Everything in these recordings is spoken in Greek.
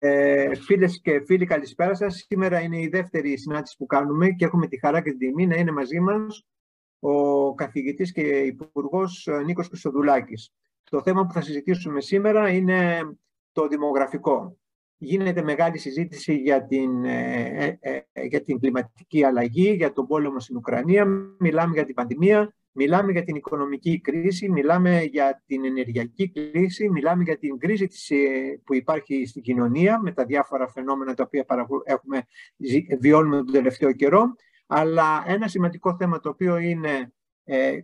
Ε, φίλες και φίλοι, καλησπέρα σας. Σήμερα είναι η δεύτερη συνάντηση που κάνουμε και έχουμε τη χαρά και την τιμή να είναι μαζί μας ο καθηγητής και υπουργός Νίκος Χρυστοδουλάκης. Το θέμα που θα συζητήσουμε σήμερα είναι το δημογραφικό. Γίνεται μεγάλη συζήτηση για την, ε, ε, ε, για την κλιματική αλλαγή, για τον πόλεμο στην Ουκρανία, μιλάμε για την πανδημία, μιλάμε για την οικονομική κρίση, μιλάμε για την ενεργειακή κρίση, μιλάμε για την κρίση που υπάρχει στην κοινωνία με τα διάφορα φαινόμενα τα οποία έχουμε, βιώνουμε τον τελευταίο καιρό. Αλλά ένα σημαντικό θέμα το οποίο είναι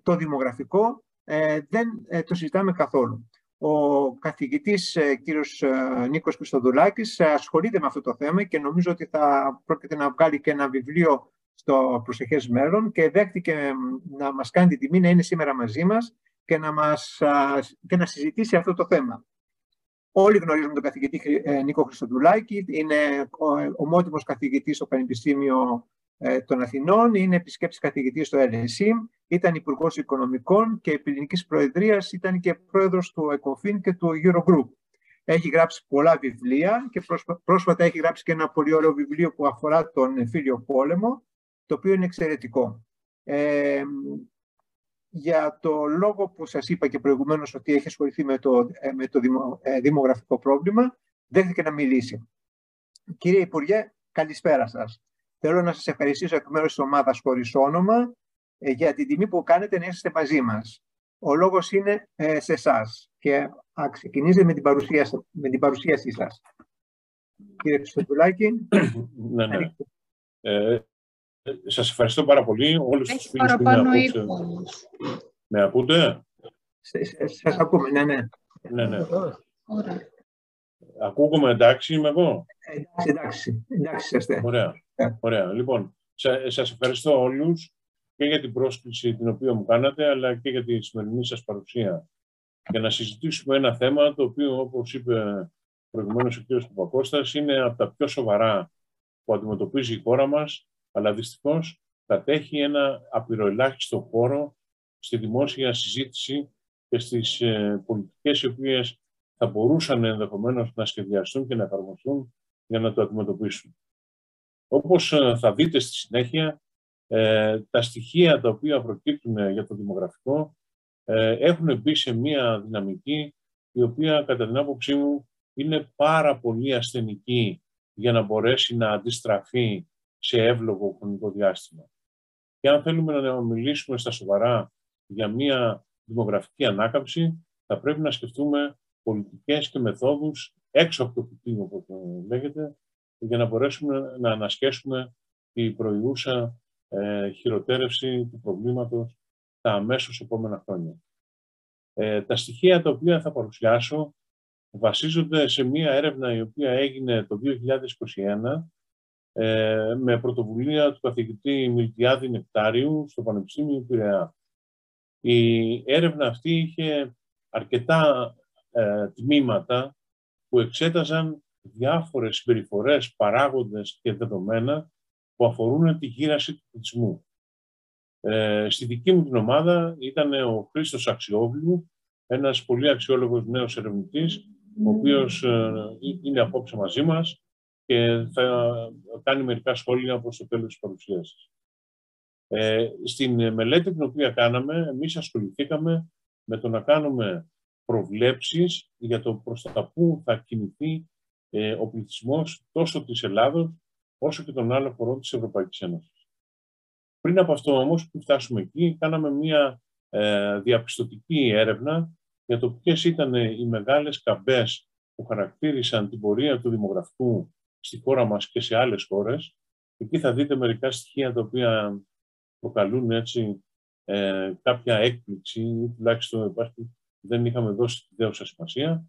το δημογραφικό δεν το συζητάμε καθόλου. Ο καθηγητής ε, κύριος ε, Νίκος Πιστοδουλάκης ε, ασχολείται με αυτό το θέμα και νομίζω ότι θα πρόκειται να βγάλει και ένα βιβλίο στο προσεχές μέλλον και δέχτηκε να μας κάνει την τιμή να είναι σήμερα μαζί μας και να, μας, και να συζητήσει αυτό το θέμα. Όλοι γνωρίζουμε τον καθηγητή Νίκο Χριστοδουλάκη, είναι ομότιμος καθηγητής στο Πανεπιστήμιο των Αθηνών, είναι επισκέψης καθηγητής στο LSE, ήταν Υπουργός Οικονομικών και επί ελληνικής Προεδρίας ήταν και πρόεδρος του ΕΚΟΦΗΝ και του Eurogroup. Έχει γράψει πολλά βιβλία και πρόσφατα έχει γράψει και ένα πολύ ωραίο βιβλίο που αφορά τον εμφύλιο πόλεμο, το οποίο είναι εξαιρετικό. Ε, για το λόγο που σας είπα και προηγουμένως ότι έχει ασχοληθεί με το, ε, με το ε, δημογραφικό πρόβλημα, δέχτηκε να μιλήσει. Κύριε Υπουργέ, καλησπέρα σας. Θέλω να σας ευχαριστήσω εκ μέρους της ομάδας χωρίς όνομα ε, για την τιμή που κάνετε να είστε μαζί μας. Ο λόγος είναι ε, σε εσά και ξεκινήστε με την, παρουσία, με την παρουσίασή σας. Κύριε Χριστοδουλάκη. ναι, ναι. Ε, σας ευχαριστώ πάρα πολύ όλους τους φίλους που με ακούτε. Με ακούτε; Σας ακούμε, ναι, ναι. Ναι, ναι. Ακούγομαι εντάξει είμαι εγώ; Εντάξει, εντάξει, εντάξει είστε. Ωραία, ωραία. Λοιπόν, σας ευχαριστώ όλους και για την πρόσκληση την οποία μου κάνατε, αλλά και για τη σημερινή σας παρουσία. Για να συζητήσουμε ένα θέμα το οποίο, όπως είπε προηγουμένως ο κ. Παπακώστας, είναι από τα πιο σοβαρά που αντιμετωπίζει η χώρα μας, αλλά δυστυχώς κατέχει ένα απειροελάχιστο χώρο στη δημόσια συζήτηση και στις ε, πολιτικές οι οποίες θα μπορούσαν ενδεχομένως να σχεδιαστούν και να εφαρμοστούν για να το αντιμετωπίσουν. Όπως ε, θα δείτε στη συνέχεια, ε, τα στοιχεία τα οποία προκύπτουν για το δημογραφικό ε, έχουν μπει σε μια δυναμική η οποία κατά την άποψή μου είναι πάρα πολύ ασθενική για να μπορέσει να αντιστραφεί σε εύλογο χρονικό διάστημα. Και αν θέλουμε να μιλήσουμε στα σοβαρά για μια δημογραφική ανάκαμψη, θα πρέπει να σκεφτούμε πολιτικές και μεθόδους έξω από το κουτί, όπως λέγεται, για να μπορέσουμε να ανασκέσουμε τη προηγούσα ε, χειροτέρευση του προβλήματος τα αμέσως επόμενα χρόνια. Ε, τα στοιχεία τα οποία θα παρουσιάσω βασίζονται σε μία έρευνα η οποία έγινε το 2021 ε, με πρωτοβουλία του καθηγητή Μιλτιάδη Νεκτάριου στο Πανεπιστήμιο Πειραιά. Η έρευνα αυτή είχε αρκετά ε, τμήματα που εξέταζαν διάφορες συμπεριφορές, παράγοντες και δεδομένα που αφορούν τη γύραση του πληθυσμού. Ε, στη δική μου την ομάδα ήταν ο Χρήστος Αξιόβλου, ένας πολύ αξιόλογος νέος ερευνητής, ο οποίος ε, είναι απόψε μαζί μας και θα κάνει μερικά σχόλια προς το τέλος της παρουσίασης. Ε, στην μελέτη την οποία κάναμε, εμείς ασχοληθήκαμε με το να κάνουμε προβλέψεις για το προς τα πού θα κινηθεί ε, ο πληθυσμός τόσο της Ελλάδος όσο και των άλλων χωρών της Ευρωπαϊκής Ένωσης. Πριν από αυτό όμως, που φτάσουμε εκεί, κάναμε μια ε, διαπιστωτική έρευνα για το ποιες ήταν οι μεγάλες καμπές που χαρακτήρισαν την πορεία του δημογραφικού στη χώρα μας και σε άλλες χώρες. Εκεί θα δείτε μερικά στοιχεία τα οποία προκαλούν έτσι ε, κάποια έκπληξη ή τουλάχιστον υπάρχει, δεν είχαμε δώσει τη δέουσα σημασία.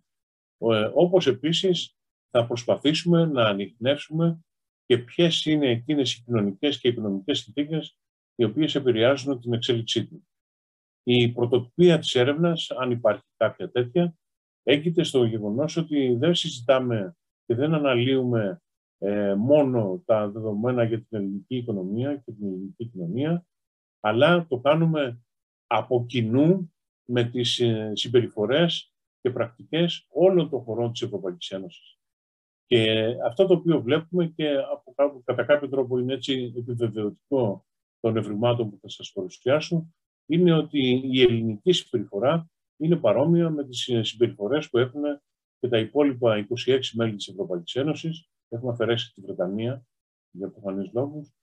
Ε, όπως επίσης θα προσπαθήσουμε να ανοιχνεύσουμε και ποιες είναι εκείνες οι κοινωνικές και οικονομικές συνθήκες οι οποίες επηρεάζουν την εξέλιξή του. Η πρωτοτυπία της έρευνας, αν υπάρχει κάποια τέτοια, έγκυται στο γεγονός ότι δεν συζητάμε και δεν αναλύουμε ε, μόνο τα δεδομένα για την ελληνική οικονομία και την ελληνική κοινωνία, αλλά το κάνουμε από κοινού με τις ε, συμπεριφορές και πρακτικές όλων των χωρών της Ευρωπαϊκής Ένωσης. Και αυτό το οποίο βλέπουμε και από, κατά κάποιο τρόπο είναι έτσι επιβεβαιωτικό των ευρημάτων που θα σας παρουσιάσω, είναι ότι η ελληνική συμπεριφορά είναι παρόμοια με τις συμπεριφορές που έχουν και τα υπόλοιπα 26 μέλη της Ευρωπαϊκής Ένωσης. Έχουμε αφαιρέσει τη Βρετανία για προφανείς λόγους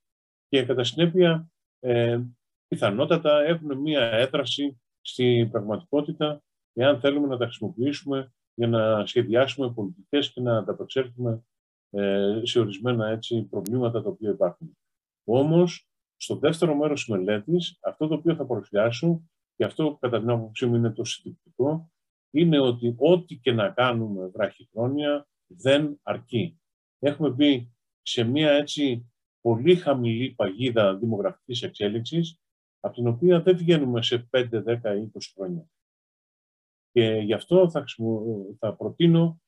και κατά συνέπεια ε, πιθανότατα έχουν μία έδραση στην πραγματικότητα εάν θέλουμε να τα χρησιμοποιήσουμε για να σχεδιάσουμε πολιτικές και να ανταπεξέλθουμε ε, σε ορισμένα έτσι, προβλήματα τα οποία υπάρχουν. Όμως, στο δεύτερο μέρος της μελέτης, αυτό το οποίο θα παρουσιάσω, και αυτό κατά την άποψή μου είναι το συντηρητικό, είναι ότι ό,τι και να κάνουμε βραχυχρόνια δεν αρκεί. Έχουμε μπει σε μια έτσι πολύ χαμηλή παγίδα δημογραφικής εξέλιξης, από την οποία δεν βγαίνουμε σε 5, 10 ή 20 χρόνια. Και γι' αυτό θα, θα προτείνω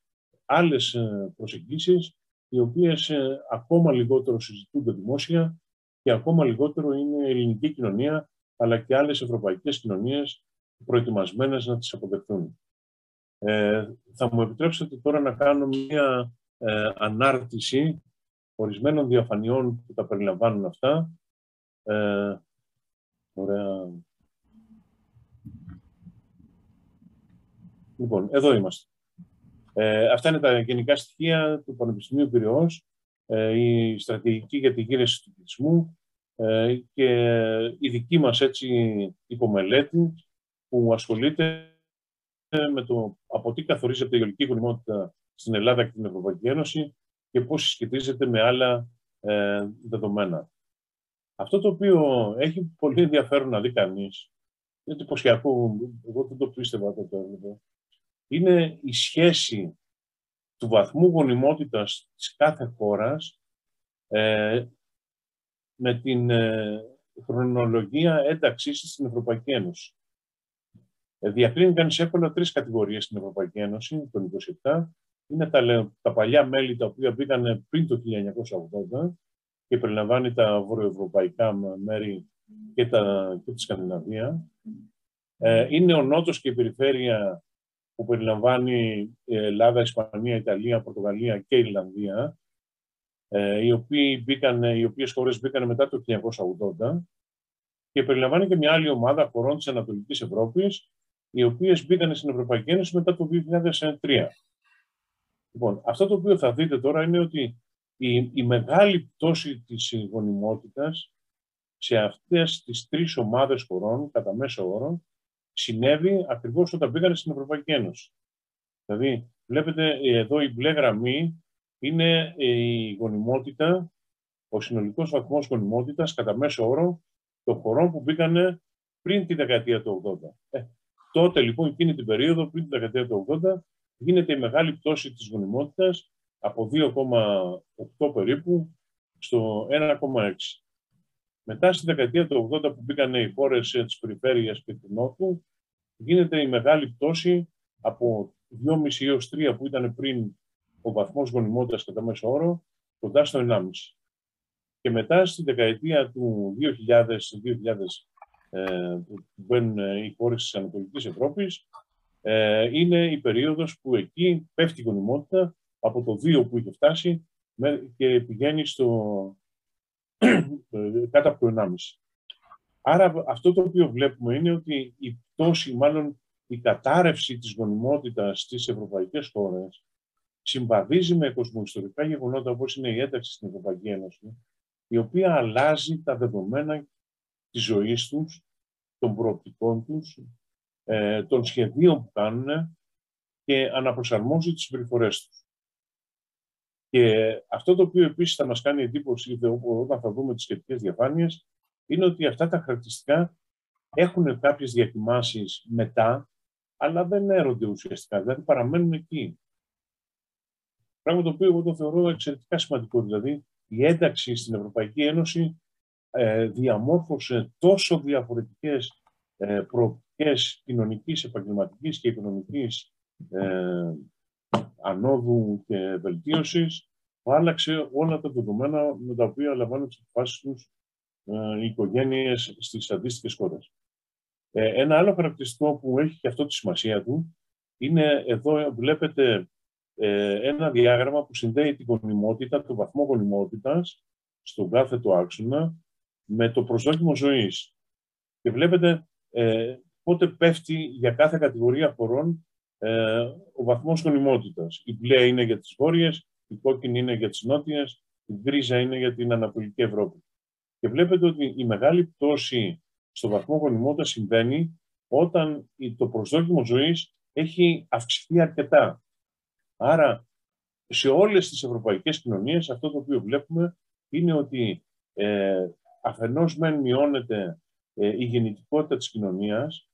άλλες ε, προσεγγίσεις, οι οποίες ε, ακόμα λιγότερο συζητούνται δημόσια και ακόμα λιγότερο είναι η ελληνική κοινωνία, αλλά και άλλες ευρωπαϊκές κοινωνίες προετοιμασμένες να τις αποδεχτούν. Ε, θα μου επιτρέψετε τώρα να κάνω μία ε, ανάρτηση ορισμένων διαφανειών που τα περιλαμβάνουν αυτά. Ε, ωραία. Λοιπόν, εδώ είμαστε. Ε, αυτά είναι τα γενικά στοιχεία του Πανεπιστημίου Πυραιός, ε, η στρατηγική για τη γύρεση του πληθυσμού ε, και η δική μας έτσι υπομελέτη που ασχολείται με το από τι καθορίζεται η γεωλογική γονιμότητα στην Ελλάδα και την Ευρωπαϊκή Ένωση και πώς συσχετίζεται με άλλα ε, δεδομένα. Αυτό το οποίο έχει πολύ ενδιαφέρον να δει κανείς, είναι εντυπωσιακό, εγώ δεν το πίστευα τότε, είναι η σχέση του βαθμού γονιμότητας της κάθε χώρας ε, με την ε, χρονολογία ένταξής στην Ευρωπαϊκή Ένωση. Ε, διακρίνει κανείς εύκολα τρεις κατηγορίες στην Ευρωπαϊκή Ένωση, το 27. Είναι τα, τα παλιά μέλη τα οποία μπήκαν πριν το 1980 και περιλαμβάνει τα βορειοευρωπαϊκά μέρη και, τα, και τη Σκανδιναβία. Ε, είναι ο Νότος και η περιφέρεια που περιλαμβάνει ε, Ελλάδα, Ισπανία, Ιταλία, Πορτογαλία και Ιρλανδία, ε, οι, οποίοι μπήκαν, οι οποίες χώρες μπήκαν μετά το 1980 και περιλαμβάνει και μια άλλη ομάδα χωρών της Ανατολικής Ευρώπης, οι οποίες μπήκαν στην Ευρωπαϊκή Ένωση μετά το 2003. Λοιπόν, αυτό το οποίο θα δείτε τώρα είναι ότι η, η μεγάλη πτώση της γονιμότητας σε αυτές τις τρεις ομάδες χωρών, κατά μέσο όρο, συνέβη ακριβώς όταν πήγανε στην Ευρωπαϊκή Ένωση. Δηλαδή, βλέπετε εδώ η μπλε γραμμή είναι η γονιμότητα, ο συνολικός βαθμός γονιμότητας κατά μέσο όρο των χωρών που μπήκανε πριν τη δεκαετία του 80. Ε, τότε λοιπόν, εκείνη την περίοδο, πριν τη δεκαετία του 80, γίνεται η μεγάλη πτώση της γονιμότητας από 2,8 περίπου στο 1,6. Μετά στη δεκαετία του 80 που μπήκαν οι χώρες της περιφέρειας και του Νότου, γίνεται η μεγάλη πτώση από 2,5 έως 3 που ήταν πριν ο βαθμός γονιμότητας κατά μέσο όρο, κοντά στο 1,5. Και μετά στη δεκαετία του 2000, 2000 ε, που μπαίνουν οι χώρες της Ανατολικής Ευρώπης, ε, είναι η περίοδος που εκεί πέφτει η γονιμότητα από το 2 που είχε φτάσει και πηγαίνει στο, κάτω από το 1,5. Άρα αυτό το οποίο βλέπουμε είναι ότι η πτώση, μάλλον η κατάρρευση της γονιμότητας στις ευρωπαϊκές χώρες συμβαδίζει με κοσμοϊστορικά γεγονότα όπως είναι η ένταξη στην Ευρωπαϊκή Ένωση, η οποία αλλάζει τα δεδομένα της ζωής τους, των προοπτικών τους, ε, των σχεδίων που κάνουν και αναπροσαρμόζει τις συμπεριφορές τους. Και αυτό το οποίο επίσης θα μας κάνει εντύπωση όταν θα δούμε τις σχετικές διαφάνειες είναι ότι αυτά τα χαρακτηριστικά έχουν κάποιες διακοιμάσεις μετά, αλλά δεν έρονται ουσιαστικά, δηλαδή παραμένουν εκεί. Πράγμα το οποίο εγώ το θεωρώ εξαιρετικά σημαντικό. Δηλαδή, η ένταξη στην Ευρωπαϊκή Ένωση ε, διαμόρφωσε τόσο διαφορετικές ε, προοπτικές κοινωνικής, επαγγελματικής και οικονομικής ε, ανόδου και βελτίωσης, που άλλαξε όλα τα δεδομένα με τα οποία λαμβάνουν τις αποφάσεις τους ε, οι οικογένειες στις αντίστοιχες χώρες. Ε, ένα άλλο χαρακτηριστικό που έχει και αυτό τη σημασία του είναι εδώ βλέπετε ε, ένα διάγραμμα που συνδέει την γονιμότητα, το βαθμό γονιμότητας στον κάθε του άξονα με το προσδόκιμο ζωής. Και βλέπετε ε, πότε πέφτει για κάθε κατηγορία χωρών ε, ο βαθμός γονιμότητας. Η μπλε είναι για τις βόρειες, η κόκκινη είναι για τις νότιες, η γκρίζα είναι για την Ανατολική Ευρώπη. Και βλέπετε ότι η μεγάλη πτώση στο βαθμό γονιμότητας συμβαίνει όταν το προσδόκιμο ζωής έχει αυξηθεί αρκετά. Άρα, σε όλες τις ευρωπαϊκές κοινωνίες αυτό το οποίο βλέπουμε είναι ότι ε, αφενός μεν μειώνεται ε, η γεννητικότητα της κοινωνίας,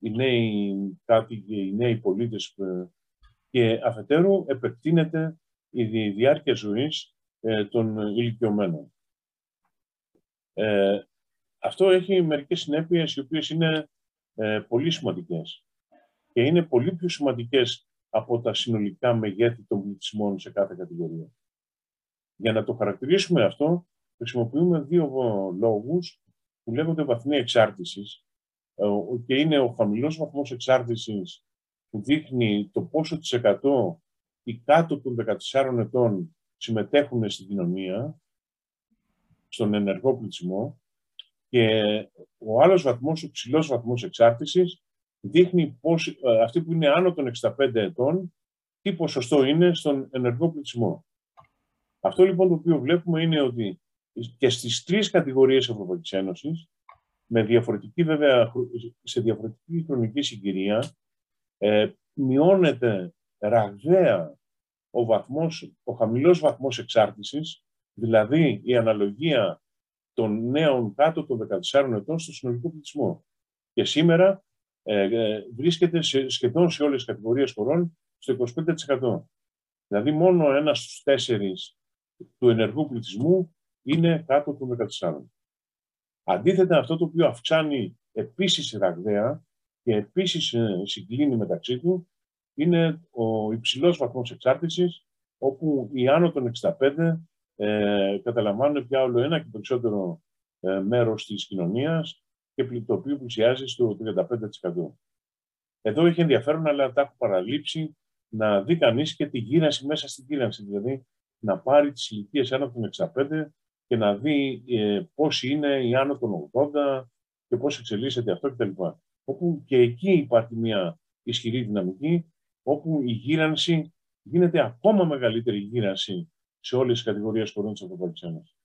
οι νέοι κάτοικοι, οι νέοι πολίτες ε, και αφετέρου επεκτείνεται η διάρκεια ζωής ε, των ηλικιωμένων. Ε, αυτό έχει μερικές συνέπειες οι οποίες είναι ε, πολύ σημαντικές και είναι πολύ πιο σημαντικές από τα συνολικά μεγέθη των πληθυσμών σε κάθε κατηγορία. Για να το χαρακτηρίσουμε αυτό, χρησιμοποιούμε δύο λόγους που λέγονται βαθμοί εξάρτησης ε, και είναι ο χαμηλός βαθμός εξάρτησης που δείχνει το πόσο της εκατό οι κάτω των 14 ετών συμμετέχουν στην κοινωνία, στον ενεργό πληθυσμό και ο άλλος βαθμός, ο ψηλός βαθμός εξάρτησης δείχνει πώς, ε, αυτοί που είναι άνω των 65 ετών τι ποσοστό είναι στον ενεργό πληθυσμό. Αυτό λοιπόν το οποίο βλέπουμε είναι ότι και στις τρεις κατηγορίες Ευρωπαϊκής Ένωσης, με διαφορετική βέβαια, σε διαφορετική χρονική συγκυρία, ε, μειώνεται ραγδαία ο, βαθμός, ο χαμηλός βαθμός εξάρτησης, δηλαδή η αναλογία των νέων κάτω των 14 ετών στο συνολικό πληθυσμό. Και σήμερα ε, ε, βρίσκεται σε, σχεδόν σε όλες τις κατηγορίες χωρών στο 25%. Δηλαδή μόνο ένας στους τέσσερις του ενεργού πληθυσμού είναι κάτω των 14. Αντίθετα, αυτό το οποίο αυξάνει επίσης ραγδαία και επίσης ε, συγκλίνει μεταξύ του είναι ο υψηλός βαθμός εξάρτησης, όπου οι άνω των 65 ε, καταλαμβάνουν πια όλο ένα και περισσότερο ε, μέρος της κοινωνίας και το οποίο πλησιάζει στο 35%. Εδώ έχει ενδιαφέρον, αλλά τα έχω παραλείψει, να δει κανείς και τη γύρανση μέσα στην γύρανση. Δηλαδή, να πάρει τις ηλικίες άνω των 65 και να δει ε, πώς είναι οι άνω των 80 και πώς εξελίσσεται αυτό κτλ. Όπου και εκεί υπάρχει μια ισχυρή δυναμική, όπου η γύρανση γίνεται ακόμα μεγαλύτερη γύρανση σε όλες τις κατηγορίες χωρών της Ευρωπαϊκής Ένωσης.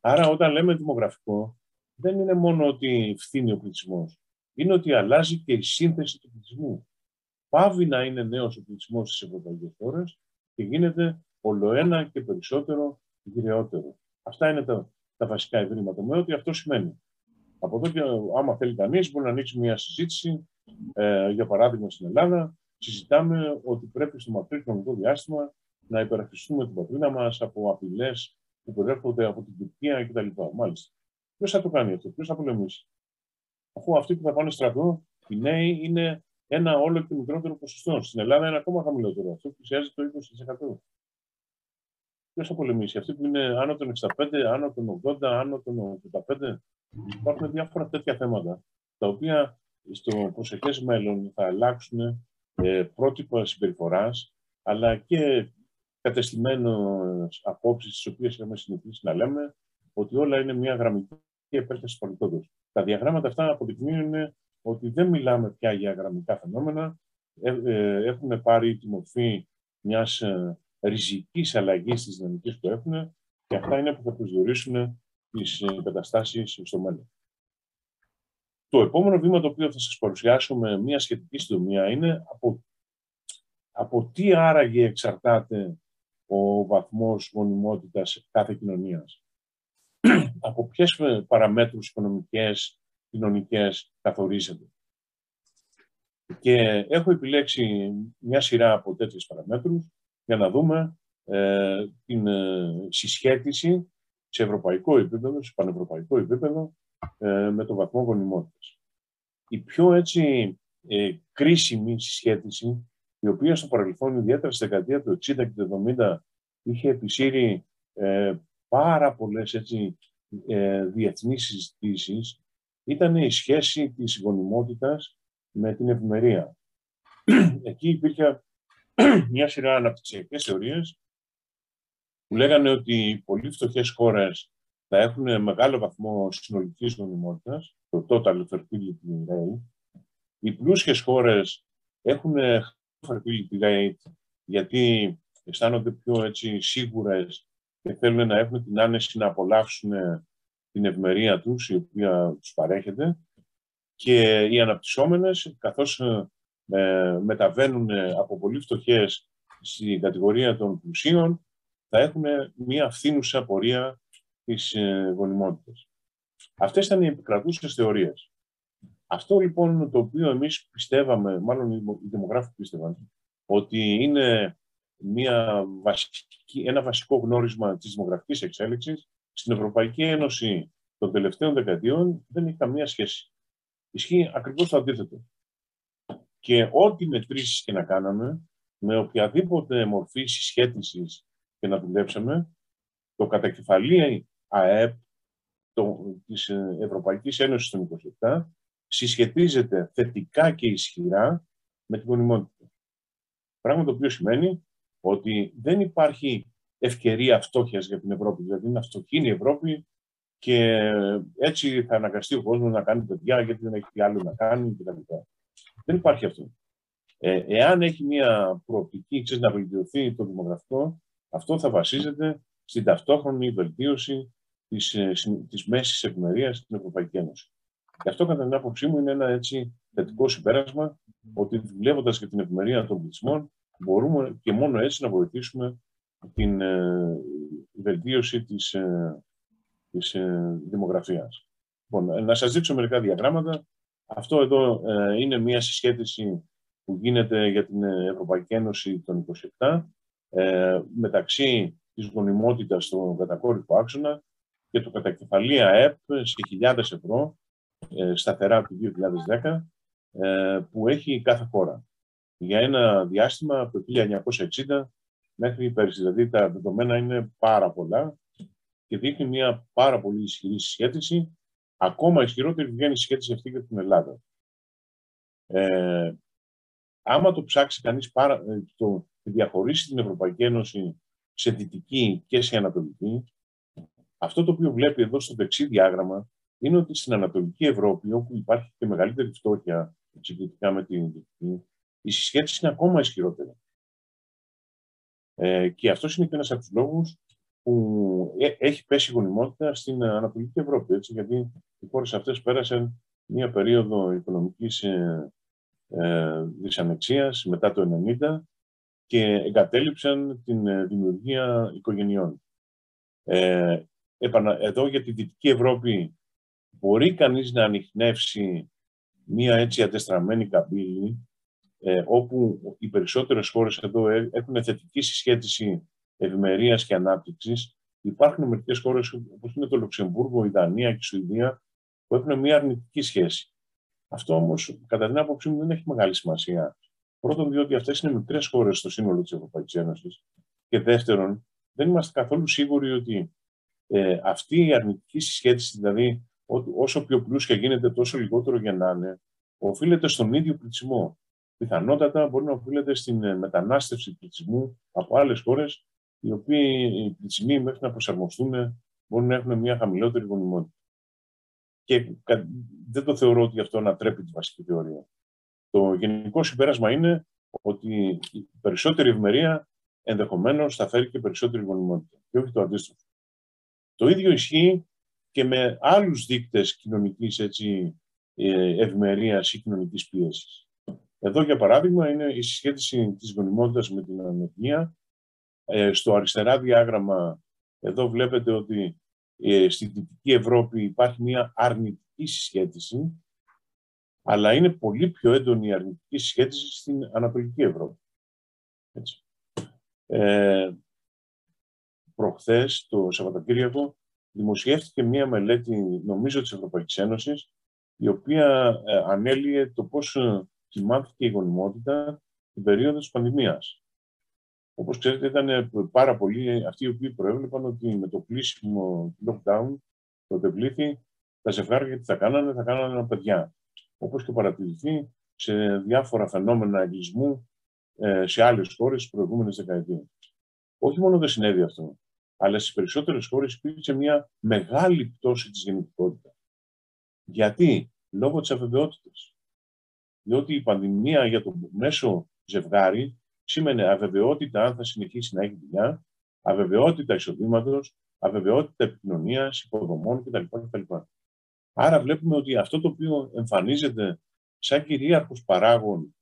Άρα όταν λέμε δημογραφικό, δεν είναι μόνο ότι φθήνει ο πληθυσμός. Είναι ότι αλλάζει και η σύνθεση του πληθυσμού. Πάβει να είναι νέος ο πληθυσμός στις ευρωπαϊκές χώρες και γίνεται ολοένα και περισσότερο γυρεότερο. Αυτά είναι τα, τα βασικά ευρήματα με ό,τι αυτό σημαίνει. Από εδώ και άμα θέλει κανείς, μπορεί να ανοίξει μια συζήτηση. Ε, για παράδειγμα, στην Ελλάδα, συζητάμε ότι πρέπει στο μακρύς χρονικό διάστημα να υπερασπιστούμε την πατρίδα μας από απειλές που προέρχονται από την Τουρκία κτλ. Μάλιστα. Ποιος θα το κάνει αυτό, ποιος θα πολεμήσει. Αφού αυτοί που θα πάνε στρατό, οι νέοι είναι ένα όλο και μικρότερο ποσοστό. Στην Ελλάδα είναι ακόμα χαμηλότερο. Αυτό πλησιάζει το 20%. Ποιος θα πολεμήσει, αυτοί που είναι άνω των 65, άνω των 80, άνω των 85. Υπάρχουν διάφορα τέτοια θέματα, τα οποία στο προσεχές μέλλον θα αλλάξουν ε, πρότυπα συμπεριφοράς, αλλά και κατεστημένες απόψεις, τις οποίες έχουμε συνηθίσει να λέμε, ότι όλα είναι μια γραμμική επέκταση πολιτόδου. Τα διαγράμματα αυτά αποδεικνύουν ότι δεν μιλάμε πια για γραμμικά φαινόμενα, ε, ε, έχουν πάρει τη μορφή μιας ε, ριζικής αλλαγής στις δυναμικές που έχουν και αυτά είναι που θα προσδιορίσουν τις καταστάσεις στο μέλλον. Το επόμενο βήμα το οποίο θα σας παρουσιάσω με μια σχετική συντομία είναι από, από τι άραγε εξαρτάται ο βαθμός γονιμότητας κάθε κοινωνίας από ποιες παραμέτρους οικονομικές, κοινωνικές καθορίζεται. Και έχω επιλέξει μια σειρά από τέτοιες παραμέτρους για να δούμε ε, την ε, συσχέτιση σε ευρωπαϊκό επίπεδο, σε πανευρωπαϊκό επίπεδο, ε, με το βαθμό γονιμότητας. Η πιο έτσι ε, κρίσιμη συσχέτιση, η οποία στο παρελθόν, ιδιαίτερα στη δεκαετία του 60 και του 70, είχε επισύρει ε, πάρα πολλές έτσι, ε, διεθνείς συζητήσεις ήταν η σχέση της γονιμότητας με την ευημερία. Εκεί υπήρχε μια σειρά αναπτυξιακές θεωρίες που λέγανε ότι οι πολύ φτωχές χώρες θα έχουν μεγάλο βαθμό συνολικής γονιμότητας, το total fertility rate. Οι πλούσιες χώρες έχουν fertility rate γιατί αισθάνονται πιο έτσι, σίγουρες και θέλουν να έχουν την άνεση να απολαύσουν την ευμερία τους, η οποία τους παρέχεται. Και οι αναπτυσσόμενες, καθώς ε, μεταβαίνουν από πολύ φτωχές στην κατηγορία των πλουσίων, θα έχουν μία φθήνουσα πορεία της ε, γονιμότητας. Αυτές ήταν οι επικρατούσες θεωρίες. Αυτό λοιπόν το οποίο εμείς πιστεύαμε, μάλλον οι δημογράφοι πίστευαν, ότι είναι μια βασική, ένα βασικό γνώρισμα της δημογραφικής εξέλιξης στην Ευρωπαϊκή Ένωση των τελευταίων δεκαετιών δεν έχει καμία σχέση. Ισχύει ακριβώς το αντίθετο. Και ό,τι μετρήσεις και να κάναμε, με οποιαδήποτε μορφή συσχέτισης και να δουλέψαμε, το κατακεφαλή ΑΕΠ το, της Ευρωπαϊκής Ένωσης των 27 συσχετίζεται θετικά και ισχυρά με την γονιμότητα. Πράγμα το οποίο σημαίνει ότι δεν υπάρχει ευκαιρία φτώχειας για την Ευρώπη. Δηλαδή, είναι φτωχή η Ευρώπη και έτσι θα αναγκαστεί ο κόσμος να κάνει παιδιά γιατί δεν έχει τι άλλο να κάνει κτλ. Δεν υπάρχει αυτό. Ε, εάν έχει μια προοπτική ξέρεις, να βελτιωθεί το δημογραφικό, αυτό θα βασίζεται στην ταυτόχρονη βελτίωση της, ε, της μέσης ευημερίας στην Ευρωπαϊκή Ένωση. Και αυτό, κατά την άποψή μου, είναι ένα έτσι θετικό συμπέρασμα ότι δουλεύοντας για την ευημερία των πληθυσμών, μπορούμε και μόνο έτσι να βοηθήσουμε την ε, βελτίωση της, ε, της ε, δημογραφίας. Λοιπόν, να σας δείξω μερικά διαγράμματα. Αυτό εδώ ε, είναι μια συσχέτιση που γίνεται για την Ευρωπαϊκή Ένωση των 27 ε, μεταξύ της γονιμότητας στον κατακόρυφο άξονα και το κατακεφαλή ΑΕΠ σε χιλιάδες ευρώ ε, σταθερά του 2010 ε, που έχει κάθε χώρα για ένα διάστημα από το 1960 μέχρι πέρυσι. Δηλαδή τα δεδομένα είναι πάρα πολλά και δείχνει μια πάρα πολύ ισχυρή συσχέτιση. Ακόμα ισχυρότερη βγαίνει η συσχέτιση αυτή για την Ελλάδα. Ε, άμα το ψάξει κανείς πάρα, ε, το, διαχωρίσει την Ευρωπαϊκή Ένωση σε δυτική και σε ανατολική, αυτό το οποίο βλέπει εδώ στο δεξί διάγραμμα είναι ότι στην Ανατολική Ευρώπη, όπου υπάρχει και μεγαλύτερη φτώχεια συγκριτικά με την δυτική, η συσχέτιση είναι ακόμα ισχυρότερη. Ε, και αυτός είναι και ένας από τους λόγους που ε, έχει πέσει η γονιμότητα στην Ανατολική Ευρώπη. Έτσι, γιατί οι χώρες αυτές πέρασαν μία περίοδο οικονομικής ε, ε, δυσανεξίας μετά το 1990 και εγκατέλειψαν την ε, δημιουργία οικογενειών. Ε, εδώ για τη Δυτική Ευρώπη μπορεί κανείς να ανοιχνεύσει μία έτσι αντεστραμμένη καμπύλη ε, όπου οι περισσότερες χώρες εδώ ε, έχουν θετική συσχέτιση ευημερίας και ανάπτυξης. Υπάρχουν μερικές χώρες όπως είναι το Λουξεμβούργο, η Δανία και η Σουηδία που έχουν μια αρνητική σχέση. Αυτό όμως κατά την άποψή μου δεν έχει μεγάλη σημασία. Πρώτον, διότι αυτές είναι μικρές χώρες στο σύνολο της Ευρωπαϊκής Ένωσης. Και δεύτερον, δεν είμαστε καθόλου σίγουροι ότι ε, αυτή η αρνητική συσχέτιση, δηλαδή όσο πιο πλούσια γίνεται, τόσο λιγότερο για να είναι, οφείλεται στον ίδιο πληθυσμό. Πιθανότατα μπορεί να οφείλεται στην ε, μετανάστευση πληθυσμού από άλλες χώρες, οι οποίοι οι πληθυσμοί μέχρι να προσαρμοστούν μπορεί να έχουν μια χαμηλότερη γονιμότητα. Και δεν το θεωρώ ότι αυτό ανατρέπει τη βασική θεωρία. Το γενικό συμπέρασμα είναι ότι η περισσότερη ευημερία ενδεχομένως θα φέρει και περισσότερη γονιμότητα και όχι το αντίστροφο. Το ίδιο ισχύει και με άλλους δείκτες κοινωνικής έτσι, ε, ευημερίας ή κοινωνικής πίεσης. Εδώ, για παράδειγμα, είναι η συσχέτιση της γονιμότητας με την ανεργία. Ε, στο αριστερά διάγραμμα, εδώ βλέπετε ότι ε, στην Δυτική Ευρώπη υπάρχει μια αρνητική συσχέτιση αλλά είναι πολύ πιο έντονη η αρνητική σχέση στην Ανατολική Ευρώπη. Έτσι. Ε, προχθές, το Σαββατοκύριακο, δημοσιεύτηκε μία μελέτη, νομίζω, της Ευρωπαϊκής Ένωσης, η οποία ε, ανέλυε το πώς ε, κοιμάθηκε η γονιμότητα την περίοδο της πανδημίας. Όπως ξέρετε, ήταν πάρα πολλοί αυτοί οι οποίοι προέβλεπαν ότι με το κλείσιμο lockdown, το τευλήθη, τα ζευγάρια τι θα κάνανε, θα κάνανε παιδιά όπως και παρατηρηθεί σε διάφορα φαινόμενα εγκλισμού ε, σε άλλες χώρες στις προηγούμενες δεκαετίες. Όχι μόνο δεν συνέβη αυτό, αλλά στις περισσότερες χώρες υπήρξε μια μεγάλη πτώση της γεννητικότητας. Γιατί; Λόγω της αβεβαιότητας. Διότι η πανδημία για το μέσο ζευγάρι σήμαινε αβεβαιότητα αν θα συνεχίσει να έχει δουλειά, αβεβαιότητα εισοδήματος, αβεβαιότητα επικοινωνίας, υποδομών κτλ. Άρα βλέπουμε ότι αυτό το οποίο εμφανίζεται σαν κυρίαρχος παράγων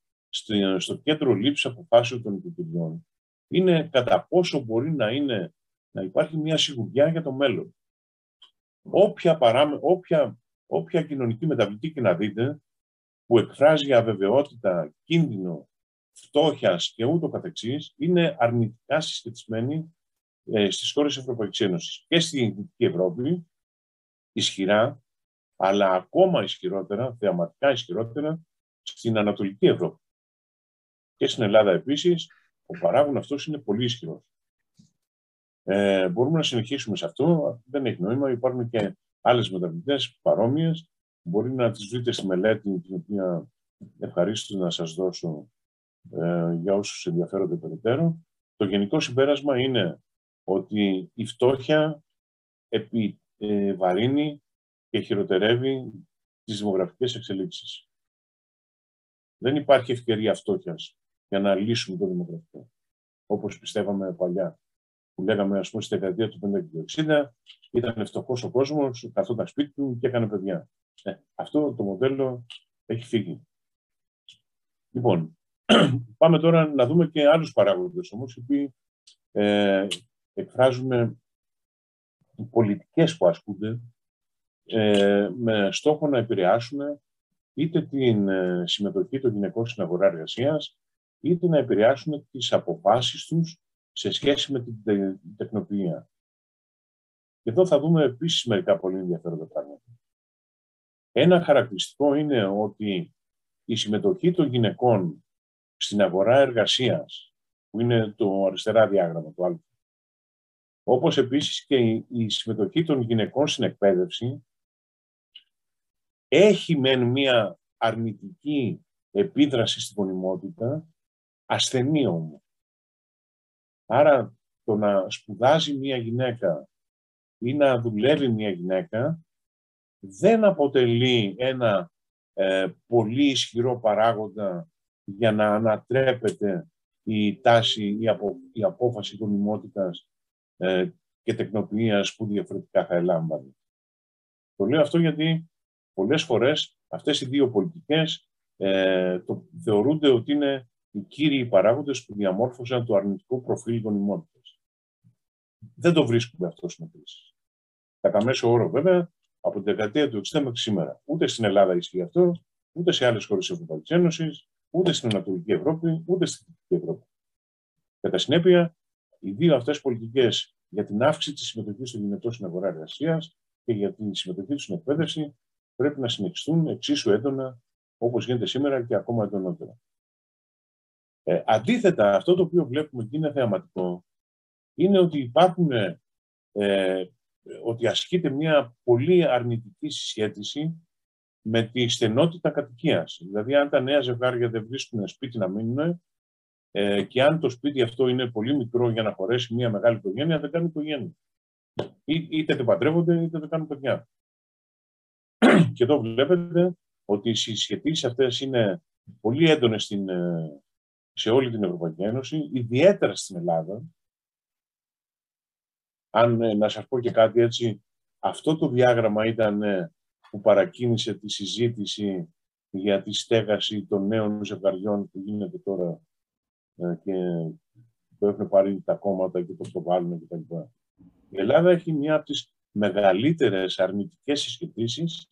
στο κέντρο λήψης αποφάσεων των οικοκυριών είναι κατά πόσο μπορεί να, είναι, να υπάρχει μια σιγουριά για το μέλλον. Όποια, παράμε, όποια, όποια κοινωνική μεταβλητή και να δείτε που εκφράζει αβεβαιότητα, κίνδυνο, φτώχεια και ούτω καθεξής, είναι αρνητικά συσχετισμένη ε, στις χώρες της Ευρωπαϊκής Ένωσης και στην Δυτική Ευρώπη, ισχυρά, αλλά ακόμα ισχυρότερα, θεαματικά ισχυρότερα, στην Ανατολική Ευρώπη. Και στην Ελλάδα επίσης, ο παράγων αυτός είναι πολύ ισχυρός. Ε, μπορούμε να συνεχίσουμε σε αυτό, δεν έχει νόημα. Υπάρχουν και άλλες μεταβλητές παρόμοιες. Μπορεί να τις βρείτε στη μελέτη, την οποία ευχαρίστως να σας δώσω ε, για όσους ενδιαφέρονται περαιτέρω. Το γενικό συμπέρασμα είναι ότι η φτώχεια επιβαρύνει και χειροτερεύει τις δημογραφικές εξελίξεις. Δεν υπάρχει ευκαιρία φτώχειας για να λύσουμε το δημογραφικό, όπως πιστεύαμε παλιά. Που λέγαμε, ας πούμε, στη δεκαετία του 50 και του 60, ήταν φτωχός ο κόσμος, καθόταν σπίτι του και έκανε παιδιά. Ε, αυτό το μοντέλο έχει φύγει. Λοιπόν, πάμε τώρα να δούμε και άλλους παράγοντες όμως, οι οποίοι ε, εκφράζουν πολιτικές που ασκούνται ε, με στόχο να επηρεάσουν είτε την ε, συμμετοχή των γυναικών στην αγορά εργασίας, είτε να επηρεάσουν τις αποφάσεις τους σε σχέση με την τεχνοποιία. Και εδώ θα δούμε επίσης μερικά πολύ ενδιαφέροντα πράγματα. Ένα χαρακτηριστικό είναι ότι η συμμετοχή των γυναικών στην αγορά εργασίας, που είναι το αριστερά διάγραμμα, το άλλο, όπως επίσης και η συμμετοχή των γυναικών στην εκπαίδευση, έχει μεν μία αρνητική επίδραση στην γονιμότητα, ασθενή όμως. Άρα το να σπουδάζει μία γυναίκα ή να δουλεύει μία γυναίκα δεν αποτελεί ένα ε, πολύ ισχυρό παράγοντα για να ανατρέπεται η τάση, η, απο, η απόφαση γονιμότητας ε, και τεκνοποιίας που διαφορετικά θα ελάμβανε. Το λέω αυτό γιατί πολλές φορές αυτές οι δύο πολιτικές ε, το, θεωρούνται ότι είναι οι κύριοι παράγοντες που διαμόρφωσαν το αρνητικό προφίλ γονιμότητας. Δεν το βρίσκουμε αυτό στις μετρήσεις. Κατά μέσο όρο βέβαια, από την δεκαετία του 60 μέχρι σήμερα. Ούτε στην Ελλάδα ισχύει αυτό, ούτε σε άλλες χώρες της Ευρωπαϊκής Ένωσης, ούτε στην Ανατολική Ευρώπη, ούτε στην Δυτική Ευρώπη. Κατά συνέπεια, οι δύο αυτές πολιτικές για την αύξηση της συμμετοχής των γυναικών στην αγορά εργασίας και για τη συμμετοχή τους στην εκπαίδευση πρέπει να συνεχιστούν εξίσου έντονα όπως γίνεται σήμερα και ακόμα εντονότερα. Ε, αντίθετα, αυτό το οποίο βλέπουμε και είναι θεαματικό, είναι ότι υπάρχουν, ε, ότι ασκείται μια πολύ αρνητική συσχέτιση με τη στενότητα κατοικίας. Δηλαδή, αν τα νέα ζευγάρια δεν βρίσκουν σπίτι να μείνουν ε, και αν το σπίτι αυτό είναι πολύ μικρό για να χωρέσει μια μεγάλη οικογένεια, δεν κάνουν οικογένεια. είτε δεν παντρεύονται, είτε δεν κάνουν παιδιά. Και εδώ βλέπετε ότι οι συσχετήσεις αυτές είναι πολύ έντονες στην, ε, σε όλη την Ευρωπαϊκή Ένωση, ιδιαίτερα στην Ελλάδα. Αν ε, να σας πω και κάτι έτσι, αυτό το διάγραμμα ήταν ε, που παρακίνησε τη συζήτηση για τη στέγαση των νέων ζευγαριών που γίνεται τώρα και το έχουν πάρει τα κόμματα και το βάλουν κτλ. Η Ελλάδα έχει μια από τις μεγαλύτερες αρνητικές συσχετήσεις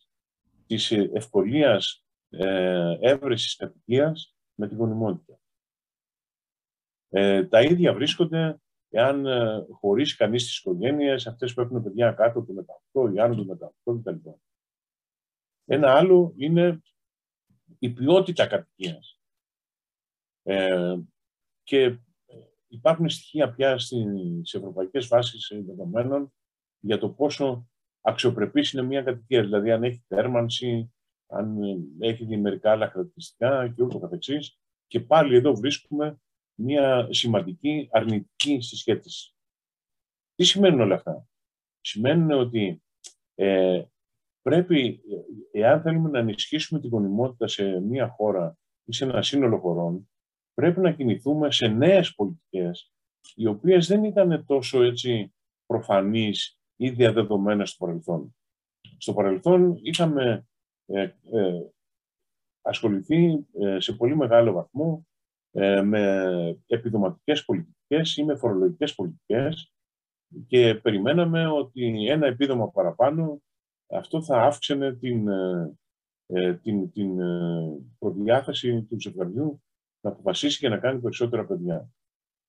της ευκολίας ε, έβρεσης κατοικίας με τη γονιμότητα. Ε, τα ίδια βρίσκονται εάν ε, χωρίσει κανείς τις οικογένειες, αυτές που έχουν παιδιά κάτω από το 18 ή άνω το 18 κτλ. Ένα άλλο είναι η ποιότητα κατοικίας. Ε, και υπάρχουν στοιχεία πια στις ευρωπαϊκές βάσεις δεδομένων για το πόσο αξιοπρεπής είναι μια κατοικία. Δηλαδή, αν έχει θέρμανση, αν έχει μερικά άλλα χαρακτηριστικά και ούτω καθεξής. Και πάλι εδώ βρίσκουμε μια σημαντική αρνητική συσχέτιση. Τι σημαίνουν όλα αυτά; Σημαίνουν ότι ε, πρέπει, εάν θέλουμε να ενισχύσουμε την γονιμότητα σε μια χώρα ή σε ένα σύνολο χωρών, πρέπει να κινηθούμε σε νέες πολιτικές, οι οποίες δεν ήταν τόσο έτσι προφανείς ή διαδεδομένες στο παρελθόν. Στο παρελθόν είχαμε ε, ε, ασχοληθεί ε, σε πολύ μεγάλο βαθμό ε, με επιδοματικές πολιτικές ή με φορολογικές πολιτικές και περιμέναμε ότι ένα επίδομα παραπάνω αυτό θα αύξαινε την, ε, την, την προδιάθεση του ζευγαριού να αποφασίσει και να κάνει περισσότερα παιδιά.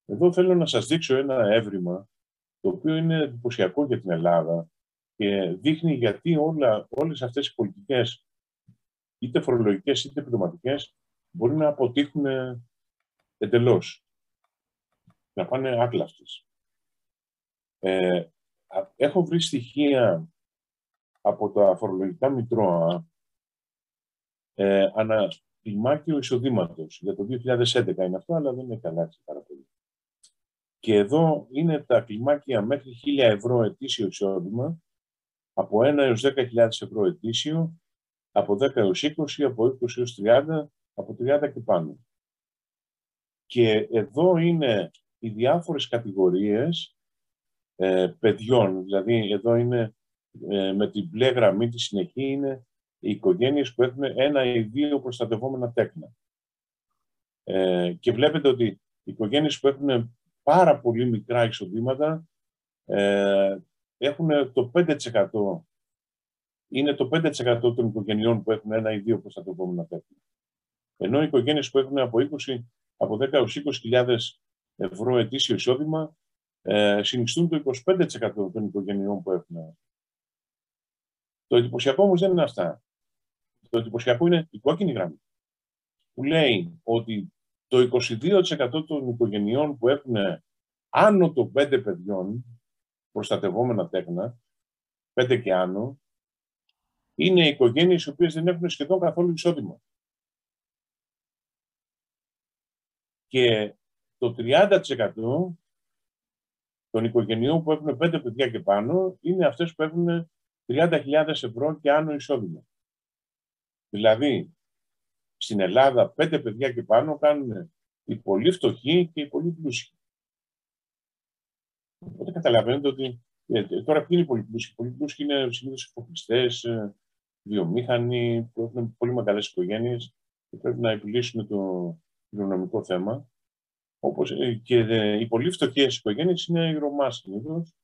Εδώ θέλω να σας δείξω ένα έβριμα το οποίο είναι εντυπωσιακό για την Ελλάδα και δείχνει γιατί όλα, όλες αυτές οι πολιτικές είτε φορολογικές είτε επιδοματικές, μπορεί να αποτύχουν εντελώς. Να πάνε άκλαυτες. Ε, έχω βρει στοιχεία από τα φορολογικά μητρώα ε, ανα κλιμάκιο εισοδήματος. Για το 2011 είναι αυτό, αλλά δεν είναι καλά έτσι πάρα πολύ. Και εδώ είναι τα κλιμάκια μέχρι 1.000 ευρώ ετήσιο εισόδημα, από 1 έως 10.000 ευρώ ετήσιο, από 10 έως 20, από 20 έως 30, από 30 και πάνω. Και εδώ είναι οι διάφορες κατηγορίες ε, παιδιών, δηλαδή εδώ είναι ε, με την μπλε γραμμή της συνεχή είναι οι οικογένειες που έχουν ένα ή δύο προστατευόμενα τέκνα. Ε, και βλέπετε ότι οι οικογένειες που έχουν πάρα πολύ μικρά εισοδήματα ε, έχουν το 5% είναι το 5% των οικογενειών που έχουν ένα ή δύο προστατευόμενα τέκνα. Ενώ οι οικογένειες που έχουν από, 20, από 10 έως 20.000 ευρώ ετήσιο εισόδημα ε, συνιστούν το 25% των οικογενειών που έχουν. Το εντυπωσιακό όμως δεν είναι αυτά. Το εντυπωσιακό είναι η κόκκινη γραμμή που λέει ότι το 22% των οικογενειών που έχουν άνω των 5 παιδιών προστατευόμενα τέκνα, 5 και άνω, είναι οικογένειες οι οποίες δεν έχουν σχεδόν καθόλου εισόδημα. Και το 30% των οικογενειών που έχουν πέντε παιδιά και πάνω είναι αυτές που έχουν 30.000 ευρώ και άνω εισόδημα. Δηλαδή, στην Ελλάδα πέντε παιδιά και πάνω κάνουν οι πολύ φτωχοί και οι πολύ πλούσιοι. Οπότε καταλαβαίνετε ότι ε, τώρα ποιοι είναι οι πολύ πλούσιοι. Οι πολύ πλούσιοι είναι συνήθως υποκριστέ, ε, βιομήχανοι που έχουν πολύ μεγάλες οικογένειες και πρέπει να επιλύσουν το κοινωνικό θέμα. Όπως ε, και ε, οι πολύ φτωχές οικογένειες είναι οι Ρωμά συνήθως, ε,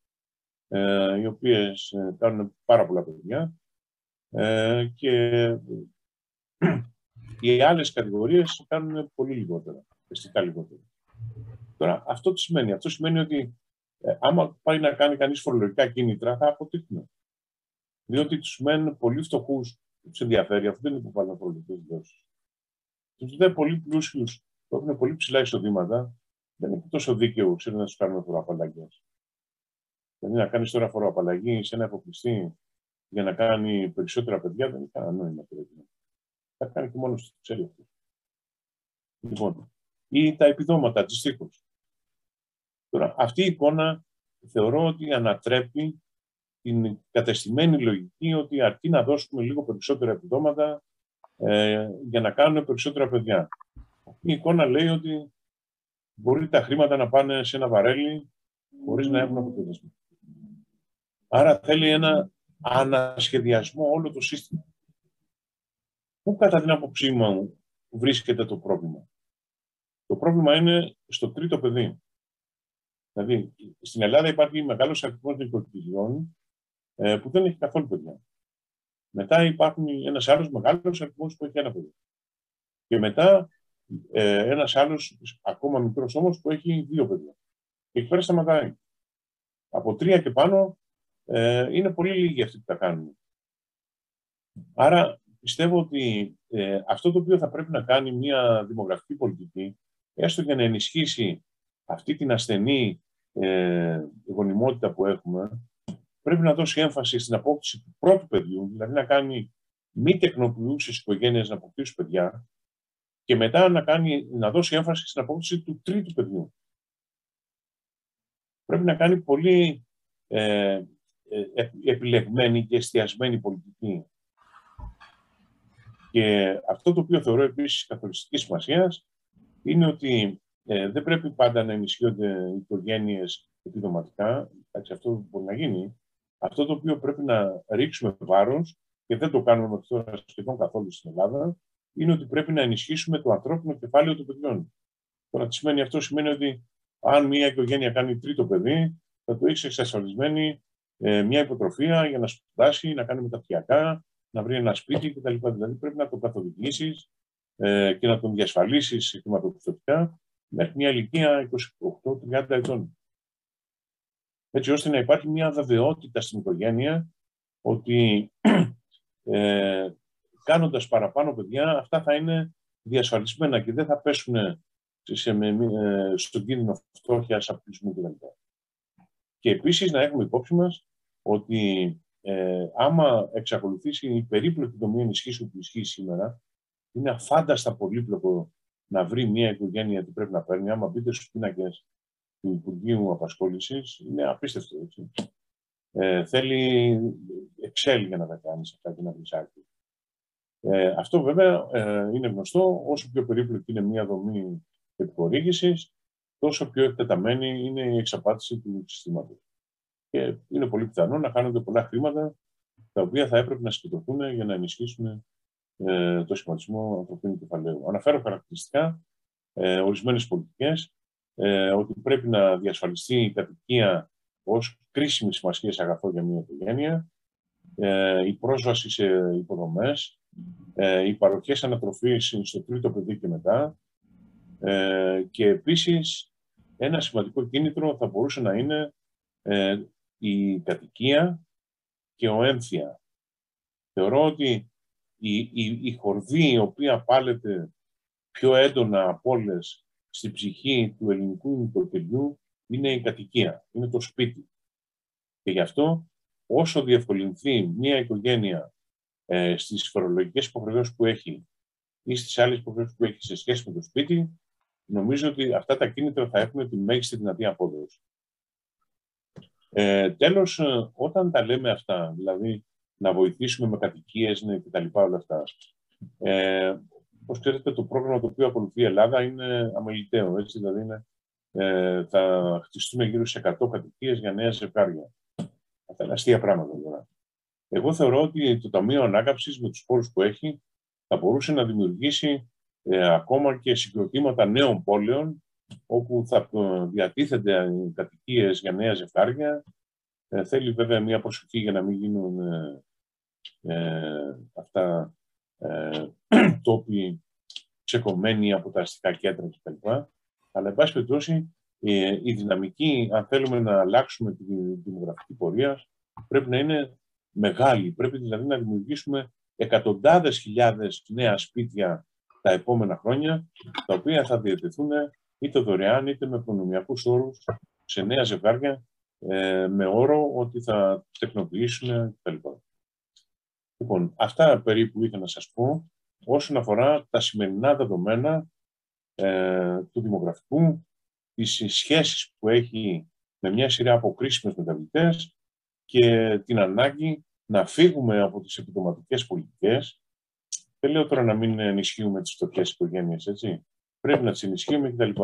οι οποίες κάνουν πάρα πολλά παιδιά και οι άλλες κατηγορίες κάνουν πολύ λιγότερα, αισθητικά λιγότερα. Τώρα, αυτό τι σημαίνει. Αυτό σημαίνει ότι άμα πάει να κάνει κανείς φορολογικά κίνητρα, θα αποτύχουν διότι τους μένουν πολύ φτωχούς, τους ενδιαφέρει, αυτό δεν υποβάλλουν φορολογικές δηλώσεις. Τους δε πολύ πλούσιους που έχουν πολύ ψηλά εισοδήματα, δεν είναι τόσο δίκαιο ξέρει, να τους κάνουμε φοροαπαλλαγέ. Δηλαδή να κάνεις τώρα φοροαπαλλαγή σε ένα αποκλειστή για να κάνει περισσότερα παιδιά δεν έχει κανένα νόημα. Θα κάνει και μόνος του, ξέρει αυτό. Λοιπόν, ή τα επιδόματα αντιστοίχως. Τώρα, αυτή η εικόνα θεωρώ ότι ανατρέπει την κατεστημένη λογική ότι αρκεί να δώσουμε λίγο περισσότερα επιδόματα ε, για να κάνουμε περισσότερα παιδιά. Η εικόνα λέει ότι μπορεί τα χρήματα να πάνε σε ένα βαρέλι χωρίς να έχουν αποτέλεσμα. Άρα θέλει ένα ανασχεδιασμό όλο το σύστημα. Πού κατά την άποψή μου βρίσκεται το πρόβλημα; Το πρόβλημα είναι στο τρίτο παιδί. Δηλαδή, στην Ελλάδα υπάρχει μεγάλος αριθμός νοικοκυριών ε, που δεν έχει καθόλου παιδιά. Μετά υπάρχουν ένας άλλος μεγάλος αριθμός που έχει ένα παιδί. Και μετά ε, ένας άλλος, ακόμα μικρός όμως, που έχει δύο παιδιά. Και εκεί πέρα σταματάει. Από τρία και πάνω ε, είναι πολύ λίγοι αυτοί που τα κάνουν. Άρα πιστεύω ότι ε, αυτό το οποίο θα πρέπει να κάνει μια δημογραφική πολιτική, έστω για να ενισχύσει αυτή την ασθενή ε, γονιμότητα που έχουμε, πρέπει να δώσει έμφαση στην απόκτηση του πρώτου παιδιού, δηλαδή να κάνει μη τεκνοποιούσες οικογένειες να αποκτήσουν παιδιά και μετά να, κάνει, να δώσει έμφαση στην απόκτηση του τρίτου παιδιού. Πρέπει να κάνει πολύ ε, ε, επιλεγμένη και εστιασμένη πολιτική. Και αυτό το οποίο θεωρώ επίσης καθοριστικής σημασίας είναι ότι ε, δεν πρέπει πάντα να ενισχύονται οι οικογένειες επιδοματικά. Εντάξει, αυτό μπορεί να γίνει. Αυτό το οποίο πρέπει να ρίξουμε βάρος, και δεν το κάνουμε μέχρι τώρα σχεδόν καθόλου στην Ελλάδα, είναι ότι πρέπει να ενισχύσουμε το ανθρώπινο κεφάλαιο των παιδιών. Τώρα, τι σημαίνει αυτό, σημαίνει ότι αν μια οικογένεια κάνει τρίτο παιδί, θα το έχει εξασφαλισμένη ε, μια υποτροφία για να σπουδάσει, να κάνει μεταπτυχιακά, να βρει ένα σπίτι κτλ. Δηλαδή πρέπει να το καθοδηγήσεις ε, και να τον διασφαλίσεις χρηματοπιστωτικά μέχρι μια ηλικία 28-30 ετών. Έτσι ώστε να υπάρχει μια βεβαιότητα στην οικογένεια ότι ε, κάνοντας παραπάνω παιδιά αυτά θα είναι διασφαλισμένα και δεν θα πέσουν σε, ε, στον κίνδυνο φτώχειας, αποκλεισμού κτλ. Και επίσης να έχουμε υπόψη μας ότι ε, άμα εξακολουθήσει η περίπλοκη δομή ενισχύσεων που ισχύει σήμερα, είναι αφάνταστα πολύπλοκο να βρει μια οικογένεια τι πρέπει να παίρνει. Άμα μπείτε στους πίνακες του Υπουργείου Απασχόλησης, είναι απίστευτο. Έτσι. Ε, θέλει Excel για να τα κάνει αυτά και να βρεις Ε, αυτό βέβαια ε, είναι γνωστό. Όσο πιο περίπλοκη είναι μια δομή επιχορήγησης, τόσο πιο εκτεταμένη είναι η εξαπάτηση του συστήματος. Και είναι πολύ πιθανό να χάνονται πολλά χρήματα τα οποία θα έπρεπε να συγκεντρωθούν για να ενισχύσουν ε, το σχηματισμό ανθρωπίνου κεφαλαίου. Αναφέρω χαρακτηριστικά ε, ορισμένες πολιτικές ε, ότι πρέπει να διασφαλιστεί η κατοικία ως κρίσιμη σημασία σε αγαθό για μια οικογένεια, ε, η πρόσβαση σε υποδομές, ε, οι παροχές ανατροφής στο τρίτο παιδί και μετά ε, και επίσης ένα σημαντικό κίνητρο θα μπορούσε να είναι ε, η κατοικία και ο έμφυα. Θεωρώ ότι η, η, η χορδή η οποία πάλεται πιο έντονα από όλες στην ψυχή του ελληνικού νοικοκυριού είναι η κατοικία, είναι το σπίτι. Και γι' αυτό όσο διευκολυνθεί μια οικογένεια ε, στις φορολογικές υποχρεώσεις που έχει ή στις άλλες υποχρεώσεις που έχει σε σχέση με το σπίτι, νομίζω ότι αυτά τα κίνητρα θα έχουν τη μέγιστη δυνατή απόδοση. Ε, τέλος, ε, όταν τα λέμε αυτά, δηλαδή να βοηθήσουμε με κατοικίες ναι, κτλ. Όλα αυτά. Ε, Όπως ξέρετε, το πρόγραμμα το οποίο ακολουθεί η Ελλάδα είναι αμεληταίο. Έτσι, δηλαδή είναι, ε, θα χτιστούν γύρω σε 100 κατοικίες για νέα ζευγάρια. Αυτά είναι αστεία πράγματα τώρα. Εγώ θεωρώ ότι το Ταμείο Ανάκαμψης με τους πόρους που έχει θα μπορούσε να δημιουργήσει ε, ακόμα και συγκροτήματα νέων πόλεων όπου θα ε, διατίθενται κατοικίες για νέα ζευγάρια. Ε, θέλει βέβαια μια προσοχή για να μην γίνουν ε, ε, αυτά ε, τόποι ξεκομμένοι από τα αστικά κέντρα κτλ. Αλλά, εν πάση περιπτώσει, ε, η δυναμική, αν θέλουμε να αλλάξουμε τη δημογραφική πορεία, πρέπει να είναι μεγάλη. Πρέπει δηλαδή να δημιουργήσουμε εκατοντάδες χιλιάδες νέα σπίτια τα επόμενα χρόνια, τα οποία θα διατεθούν είτε δωρεάν είτε με προνομιακούς όρους σε νέα ζευγάρια ε, με όρο ότι θα τεχνοποιήσουν κτλ. Λοιπόν, αυτά περίπου ήθελα να σας πω όσον αφορά τα σημερινά δεδομένα ε, του δημογραφικού, τις σχέσεις που έχει με μια σειρά από κρίσιμες μεταβλητές και την ανάγκη να φύγουμε από τις επιδοματικές πολιτικές. Δεν λέω τώρα να μην ενισχύουμε τις φτωχές οικογένειες, έτσι. Πρέπει να τις ενισχύουμε κτλ.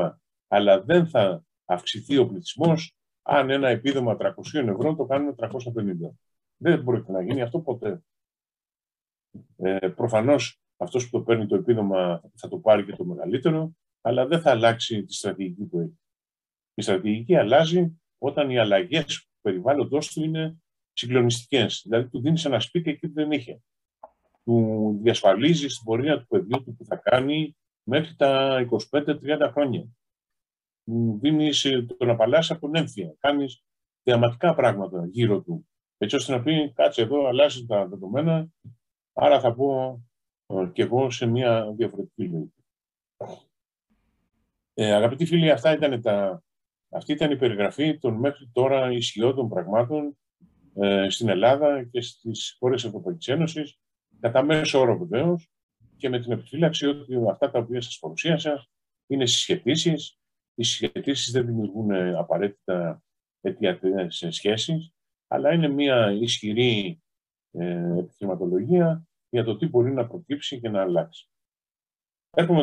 Αλλά δεν θα αυξηθεί ο πληθυσμός αν ένα επίδομα 300 ευρώ το κάνουμε 350. Δεν μπορεί να γίνει αυτό ποτέ. Ε, προφανώς αυτός που το παίρνει το επίδομα θα το πάρει και το μεγαλύτερο, αλλά δεν θα αλλάξει τη στρατηγική που έχει. Η στρατηγική αλλάζει όταν οι αλλαγές του περιβάλλοντός του είναι συγκλονιστικές. Δηλαδή, του δίνεις ένα σπίτι εκεί που δεν είχε. Του διασφαλίζεις την πορεία του παιδιού του που θα κάνει μέχρι τα 25-30 χρόνια. Του δίνει τον απαλλάσσει από την έμφυα. Κάνεις θεαματικά πράγματα γύρω του. Έτσι ώστε να πει, κάτσε εδώ, αλλάζει τα δεδομένα, Άρα θα πω ε, και εγώ σε μια διαφορετική λογική. Ε, αγαπητοί φίλοι, αυτά ήταν τα, αυτή ήταν η περιγραφή των μέχρι τώρα ισχυόντων πραγμάτων ε, στην Ελλάδα και στις χώρες της Ευρωπαϊκής Ένωσης, κατά μέσο όρο βεβαίως, και και με την επιφύλαξη ότι αυτά τα οποία σας παρουσίασα είναι συσχετήσεις. Οι συσχετήσεις δεν δημιουργούν απαραίτητα αιτιατές σχέσεις, αλλά είναι μια ισχυρή ε, επιχειρηματολογία για το τι μπορεί να προκύψει και να αλλάξει. Έρχομαι